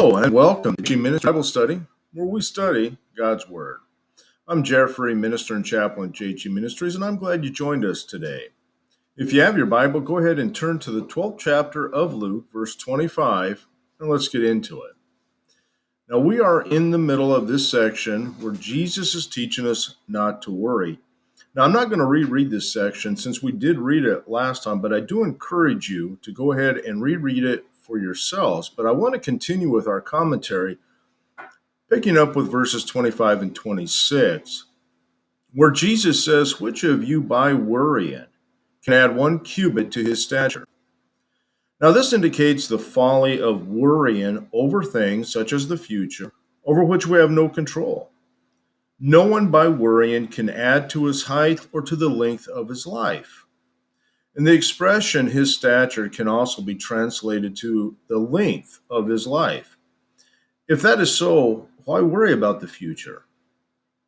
Hello and welcome to Ministry Bible Study, where we study God's Word. I'm Jeffrey, minister and chaplain at JG Ministries, and I'm glad you joined us today. If you have your Bible, go ahead and turn to the 12th chapter of Luke, verse 25, and let's get into it. Now, we are in the middle of this section where Jesus is teaching us not to worry. Now, I'm not going to reread this section since we did read it last time, but I do encourage you to go ahead and reread it for yourselves. But I want to continue with our commentary, picking up with verses 25 and 26, where Jesus says, Which of you by worrying can add one cubit to his stature? Now, this indicates the folly of worrying over things such as the future, over which we have no control. No one by worrying can add to his height or to the length of his life. And the expression his stature can also be translated to the length of his life. If that is so, why worry about the future?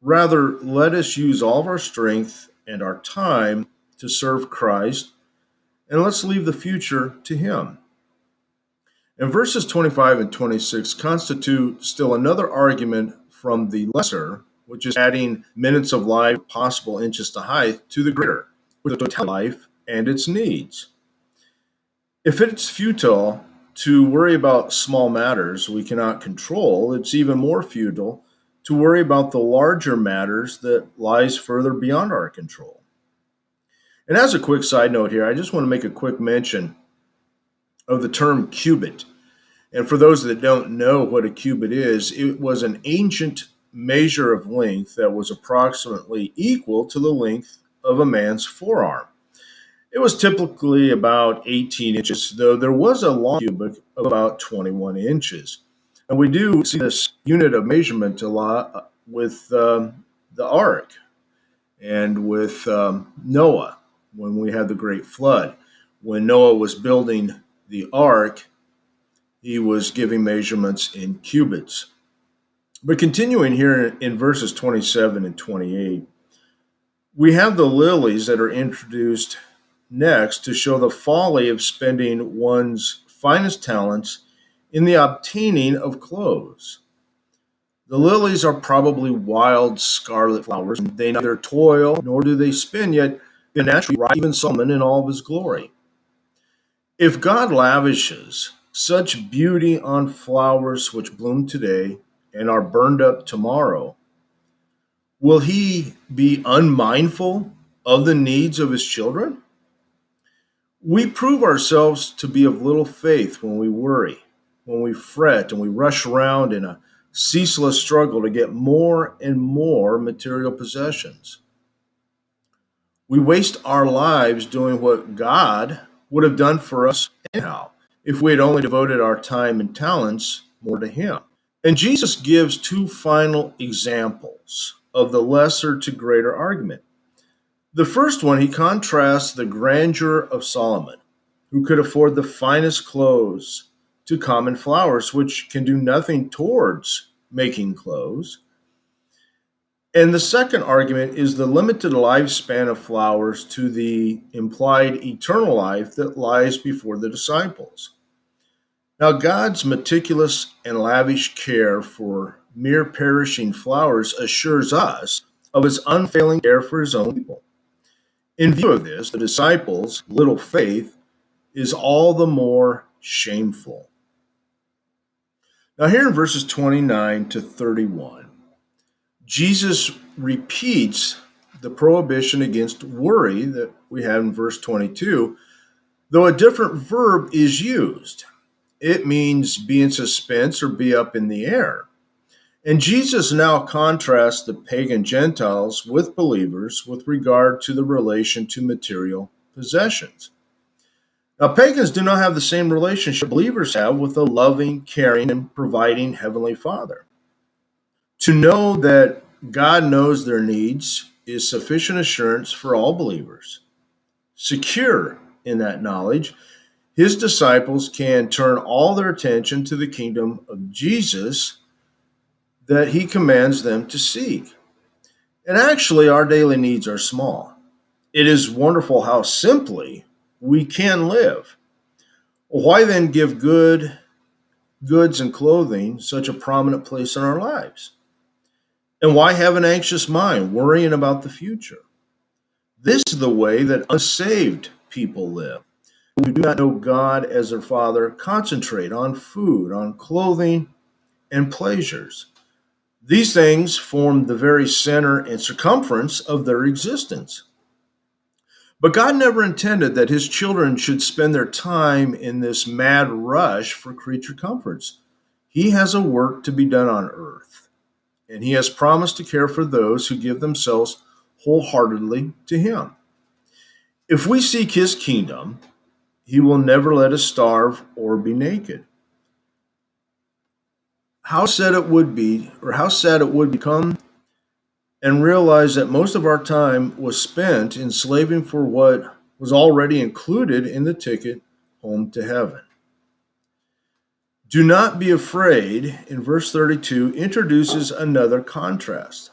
Rather, let us use all of our strength and our time to serve Christ, and let's leave the future to Him. And verses 25 and 26 constitute still another argument from the lesser, which is adding minutes of life, possible inches to height, to the greater, with the total life and its needs. If it's futile to worry about small matters we cannot control, it's even more futile to worry about the larger matters that lies further beyond our control. And as a quick side note here, I just want to make a quick mention of the term cubit. And for those that don't know what a cubit is, it was an ancient measure of length that was approximately equal to the length of a man's forearm. It was typically about 18 inches, though there was a long cubit of about 21 inches. And we do see this unit of measurement a lot with um, the ark and with um, Noah when we had the great flood. When Noah was building the ark, he was giving measurements in cubits. But continuing here in verses 27 and 28, we have the lilies that are introduced next to show the folly of spending one's finest talents in the obtaining of clothes. The lilies are probably wild scarlet flowers, and they neither toil nor do they spin, yet they naturally rise even Solomon in all of his glory. If God lavishes such beauty on flowers which bloom today and are burned up tomorrow, will he be unmindful of the needs of his children? We prove ourselves to be of little faith when we worry, when we fret, and we rush around in a ceaseless struggle to get more and more material possessions. We waste our lives doing what God would have done for us anyhow if we had only devoted our time and talents more to Him. And Jesus gives two final examples of the lesser to greater argument. The first one, he contrasts the grandeur of Solomon, who could afford the finest clothes, to common flowers, which can do nothing towards making clothes. And the second argument is the limited lifespan of flowers to the implied eternal life that lies before the disciples. Now, God's meticulous and lavish care for mere perishing flowers assures us of his unfailing care for his own people. In view of this, the disciples' little faith is all the more shameful. Now, here in verses 29 to 31, Jesus repeats the prohibition against worry that we have in verse 22, though a different verb is used. It means be in suspense or be up in the air. And Jesus now contrasts the pagan Gentiles with believers with regard to the relation to material possessions. Now, pagans do not have the same relationship believers have with a loving, caring, and providing Heavenly Father. To know that God knows their needs is sufficient assurance for all believers. Secure in that knowledge, his disciples can turn all their attention to the kingdom of Jesus that he commands them to seek. And actually, our daily needs are small. It is wonderful how simply we can live. Why then give good goods, and clothing such a prominent place in our lives? And why have an anxious mind, worrying about the future? This is the way that unsaved people live who do not know God as their Father concentrate on food, on clothing, and pleasures. These things form the very center and circumference of their existence. But God never intended that his children should spend their time in this mad rush for creature comforts. He has a work to be done on earth, and he has promised to care for those who give themselves wholeheartedly to him. If we seek his kingdom, he will never let us starve or be naked. How sad it would be, or how sad it would become, and realize that most of our time was spent enslaving for what was already included in the ticket home to heaven. Do not be afraid, in verse 32, introduces another contrast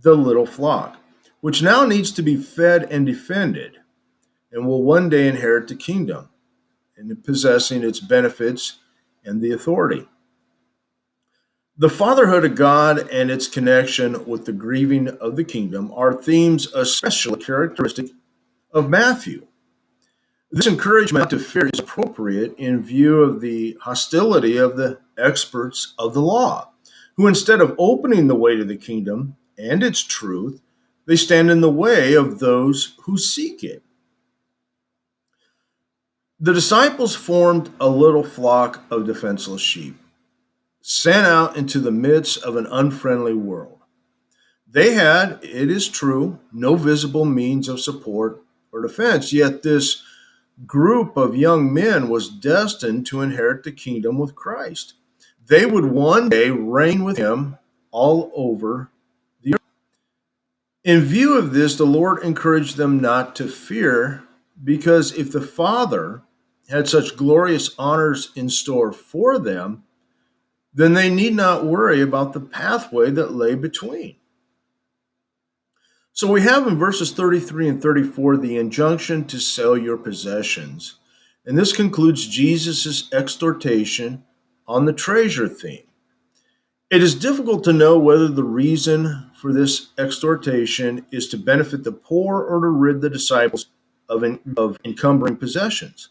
the little flock, which now needs to be fed and defended and will one day inherit the kingdom and possessing its benefits and the authority. The fatherhood of God and its connection with the grieving of the kingdom are themes especially characteristic of Matthew. This encouragement to fear is appropriate in view of the hostility of the experts of the law, who instead of opening the way to the kingdom and its truth, they stand in the way of those who seek it. The disciples formed a little flock of defenseless sheep, sent out into the midst of an unfriendly world. They had, it is true, no visible means of support or defense, yet this group of young men was destined to inherit the kingdom with Christ. They would one day reign with him all over the earth. In view of this, the Lord encouraged them not to fear, because if the Father had such glorious honors in store for them, then they need not worry about the pathway that lay between. So we have in verses 33 and 34 the injunction to sell your possessions. And this concludes Jesus' exhortation on the treasure theme. It is difficult to know whether the reason for this exhortation is to benefit the poor or to rid the disciples of, of encumbering possessions.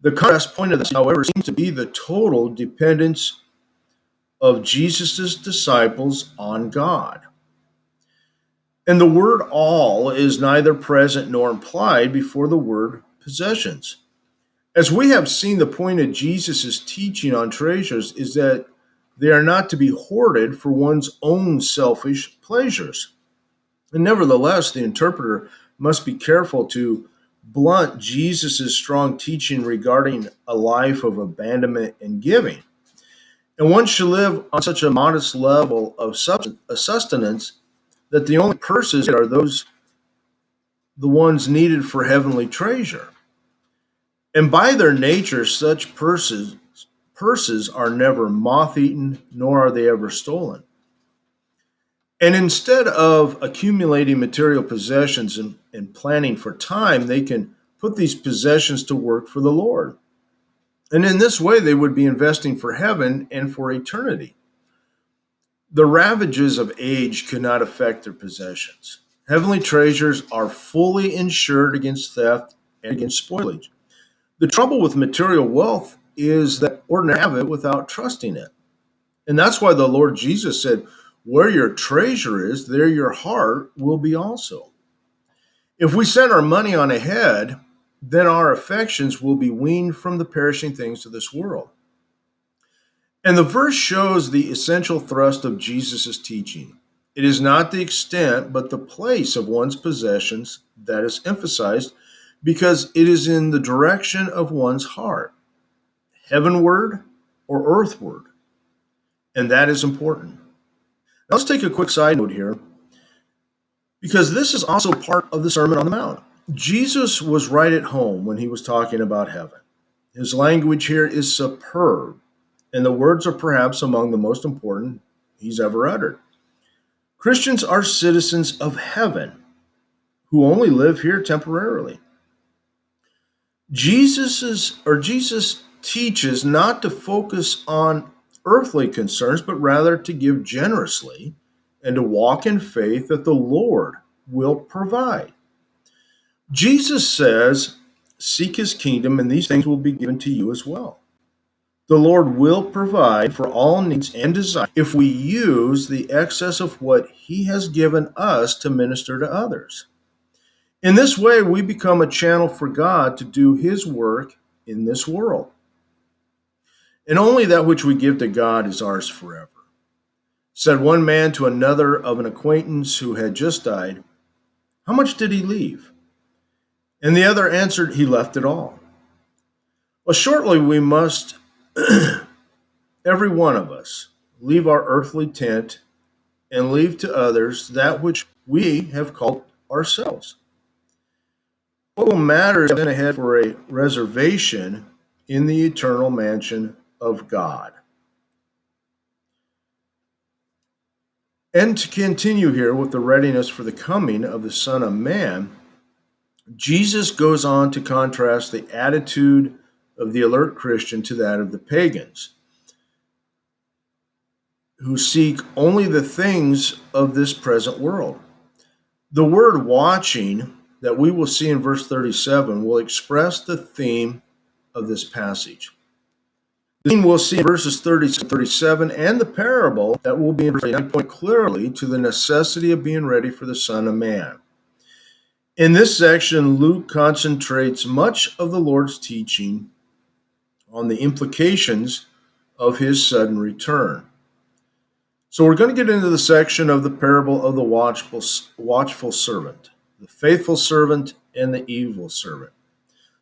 The contrast point of this, however, seems to be the total dependence of Jesus' disciples on God. And the word all is neither present nor implied before the word possessions. As we have seen, the point of Jesus' teaching on treasures is that they are not to be hoarded for one's own selfish pleasures. And nevertheless, the interpreter must be careful to blunt Jesus' strong teaching regarding a life of abandonment and giving. And one should live on such a modest level of sustenance that the only purses are those the ones needed for heavenly treasure. And by their nature, such purses purses are never moth-eaten, nor are they ever stolen. And instead of accumulating material possessions and, and planning for time, they can put these possessions to work for the Lord. And in this way, they would be investing for heaven and for eternity. The ravages of age could not affect their possessions. Heavenly treasures are fully insured against theft and against spoilage. The trouble with material wealth is that ordinary have it without trusting it. And that's why the Lord Jesus said, where your treasure is, there your heart will be also. If we set our money on ahead, then our affections will be weaned from the perishing things of this world. And the verse shows the essential thrust of Jesus' teaching. It is not the extent, but the place of one's possessions that is emphasized because it is in the direction of one's heart, heavenward or earthward. And that is important. Now, Let's take a quick side note here because this is also part of the Sermon on the Mount. Jesus was right at home when he was talking about heaven. His language here is superb, and the words are perhaps among the most important he's ever uttered. Christians are citizens of heaven who only live here temporarily. Jesus's or Jesus teaches not to focus on earthly concerns, but rather to give generously and to walk in faith that the Lord will provide. Jesus says, Seek his kingdom, and these things will be given to you as well. The Lord will provide for all needs and desires if we use the excess of what he has given us to minister to others. In this way, we become a channel for God to do his work in this world. And only that which we give to God is ours forever. Said one man to another of an acquaintance who had just died, How much did he leave? And the other answered, He left it all. Well, shortly we must, every one of us, leave our earthly tent and leave to others that which we have called ourselves. What will matter is then ahead for a reservation in the eternal mansion of God. And to continue here with the readiness for the coming of the Son of Man, Jesus goes on to contrast the attitude of the alert Christian to that of the pagans, who seek only the things of this present world. The word watching that we will see in verse 37 will express the theme of this passage. The theme we'll see in verses 30 to 37 and the parable that will be in verse 39 point clearly to the necessity of being ready for the Son of Man. In this section, Luke concentrates much of the Lord's teaching on the implications of his sudden return. So we're going to get into the section of the parable of the watchful, watchful servant, the faithful servant, and the evil servant.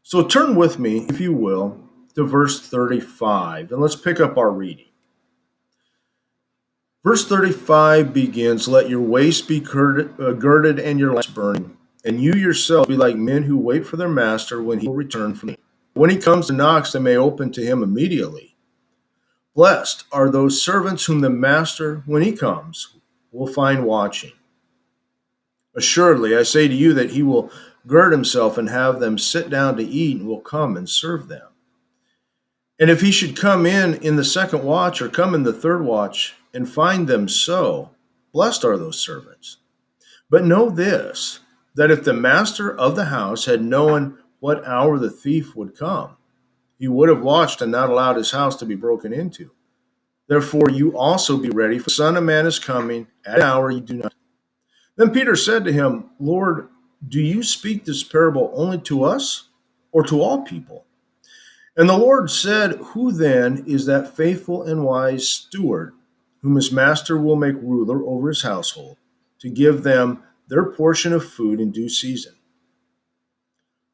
So turn with me, if you will, to verse 35, and let's pick up our reading. Verse 35 begins Let your waist be girded, uh, girded and your lamps burning and you yourself be like men who wait for their master when he will return from me. When he comes and knocks, they may open to him immediately. Blessed are those servants whom the master, when he comes, will find watching. Assuredly, I say to you that he will gird himself and have them sit down to eat and will come and serve them. And if he should come in in the second watch or come in the third watch and find them so, blessed are those servants. But know this that if the master of the house had known what hour the thief would come, he would have watched and not allowed his house to be broken into. Therefore, you also be ready, for the Son of Man is coming at an hour you do not. Then Peter said to him, Lord, do you speak this parable only to us or to all people? And the Lord said, Who then is that faithful and wise steward whom his master will make ruler over his household to give them their portion of food in due season.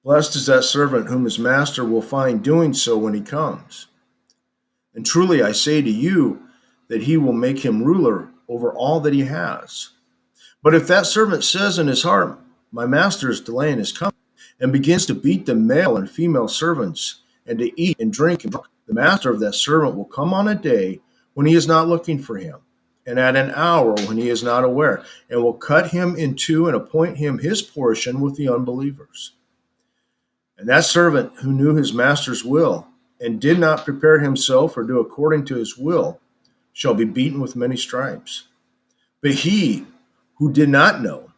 Blessed is that servant whom his master will find doing so when he comes. And truly I say to you that he will make him ruler over all that he has. But if that servant says in his heart, My master is delaying his coming, and begins to beat the male and female servants, and to eat and drink and drink, the master of that servant will come on a day when he is not looking for him and at an hour when he is not aware, and will cut him in two and appoint him his portion with the unbelievers. And that servant who knew his master's will and did not prepare himself or do according to his will shall be beaten with many stripes. But he who did not know,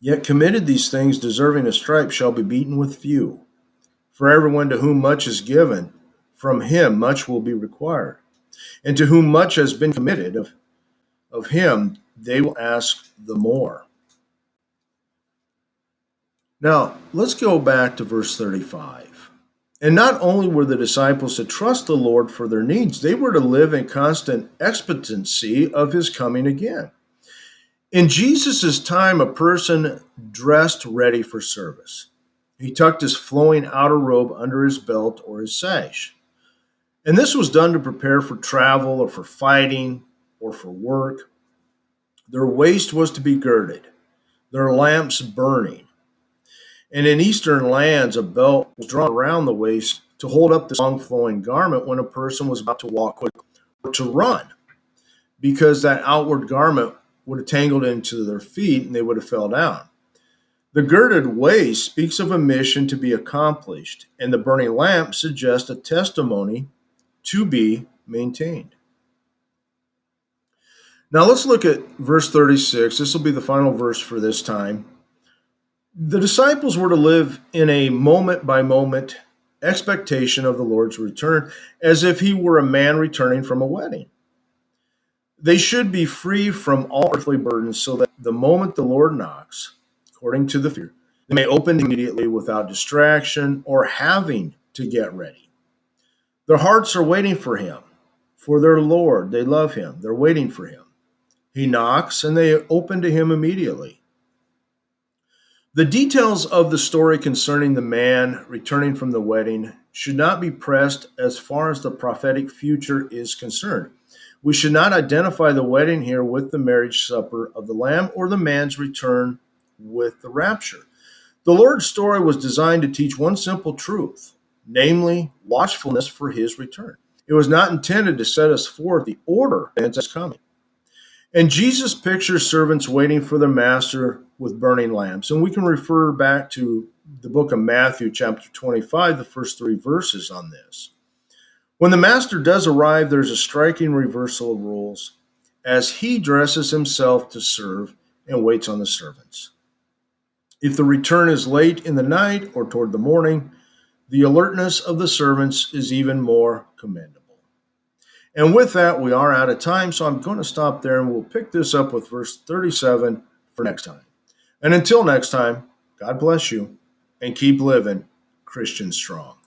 yet committed these things deserving a stripe, shall be beaten with few. For everyone to whom much is given, from him much will be required. And to whom much has been committed, of of him, they will ask the more. Now, let's go back to verse 35. And not only were the disciples to trust the Lord for their needs, they were to live in constant expectancy of his coming again. In Jesus' time, a person dressed ready for service. He tucked his flowing outer robe under his belt or his sash. And this was done to prepare for travel or for fighting or for work. Their waist was to be girded, their lamps burning. And in eastern lands, a belt was drawn around the waist to hold up the long flowing garment when a person was about to walk quickly or to run, because that outward garment would have tangled into their feet and they would have fell down. The girded waist speaks of a mission to be accomplished, and the burning lamp suggests a testimony to be maintained. Now let's look at verse 36. This will be the final verse for this time. The disciples were to live in a moment by moment expectation of the Lord's return as if he were a man returning from a wedding. They should be free from all earthly burdens so that the moment the Lord knocks, according to the fear, they may open immediately without distraction or having to get ready. Their hearts are waiting for him, for their Lord. They love him, they're waiting for him. He knocks and they open to him immediately. The details of the story concerning the man returning from the wedding should not be pressed as far as the prophetic future is concerned. We should not identify the wedding here with the marriage supper of the Lamb or the man's return with the rapture. The Lord's story was designed to teach one simple truth, namely watchfulness for his return. It was not intended to set us forth the order of his coming. And Jesus pictures servants waiting for their master with burning lamps. And we can refer back to the book of Matthew, chapter 25, the first three verses on this. When the master does arrive, there's a striking reversal of roles as he dresses himself to serve and waits on the servants. If the return is late in the night or toward the morning, the alertness of the servants is even more commendable. And with that, we are out of time, so I'm going to stop there and we'll pick this up with verse 37 for next time. And until next time, God bless you and keep living Christian strong.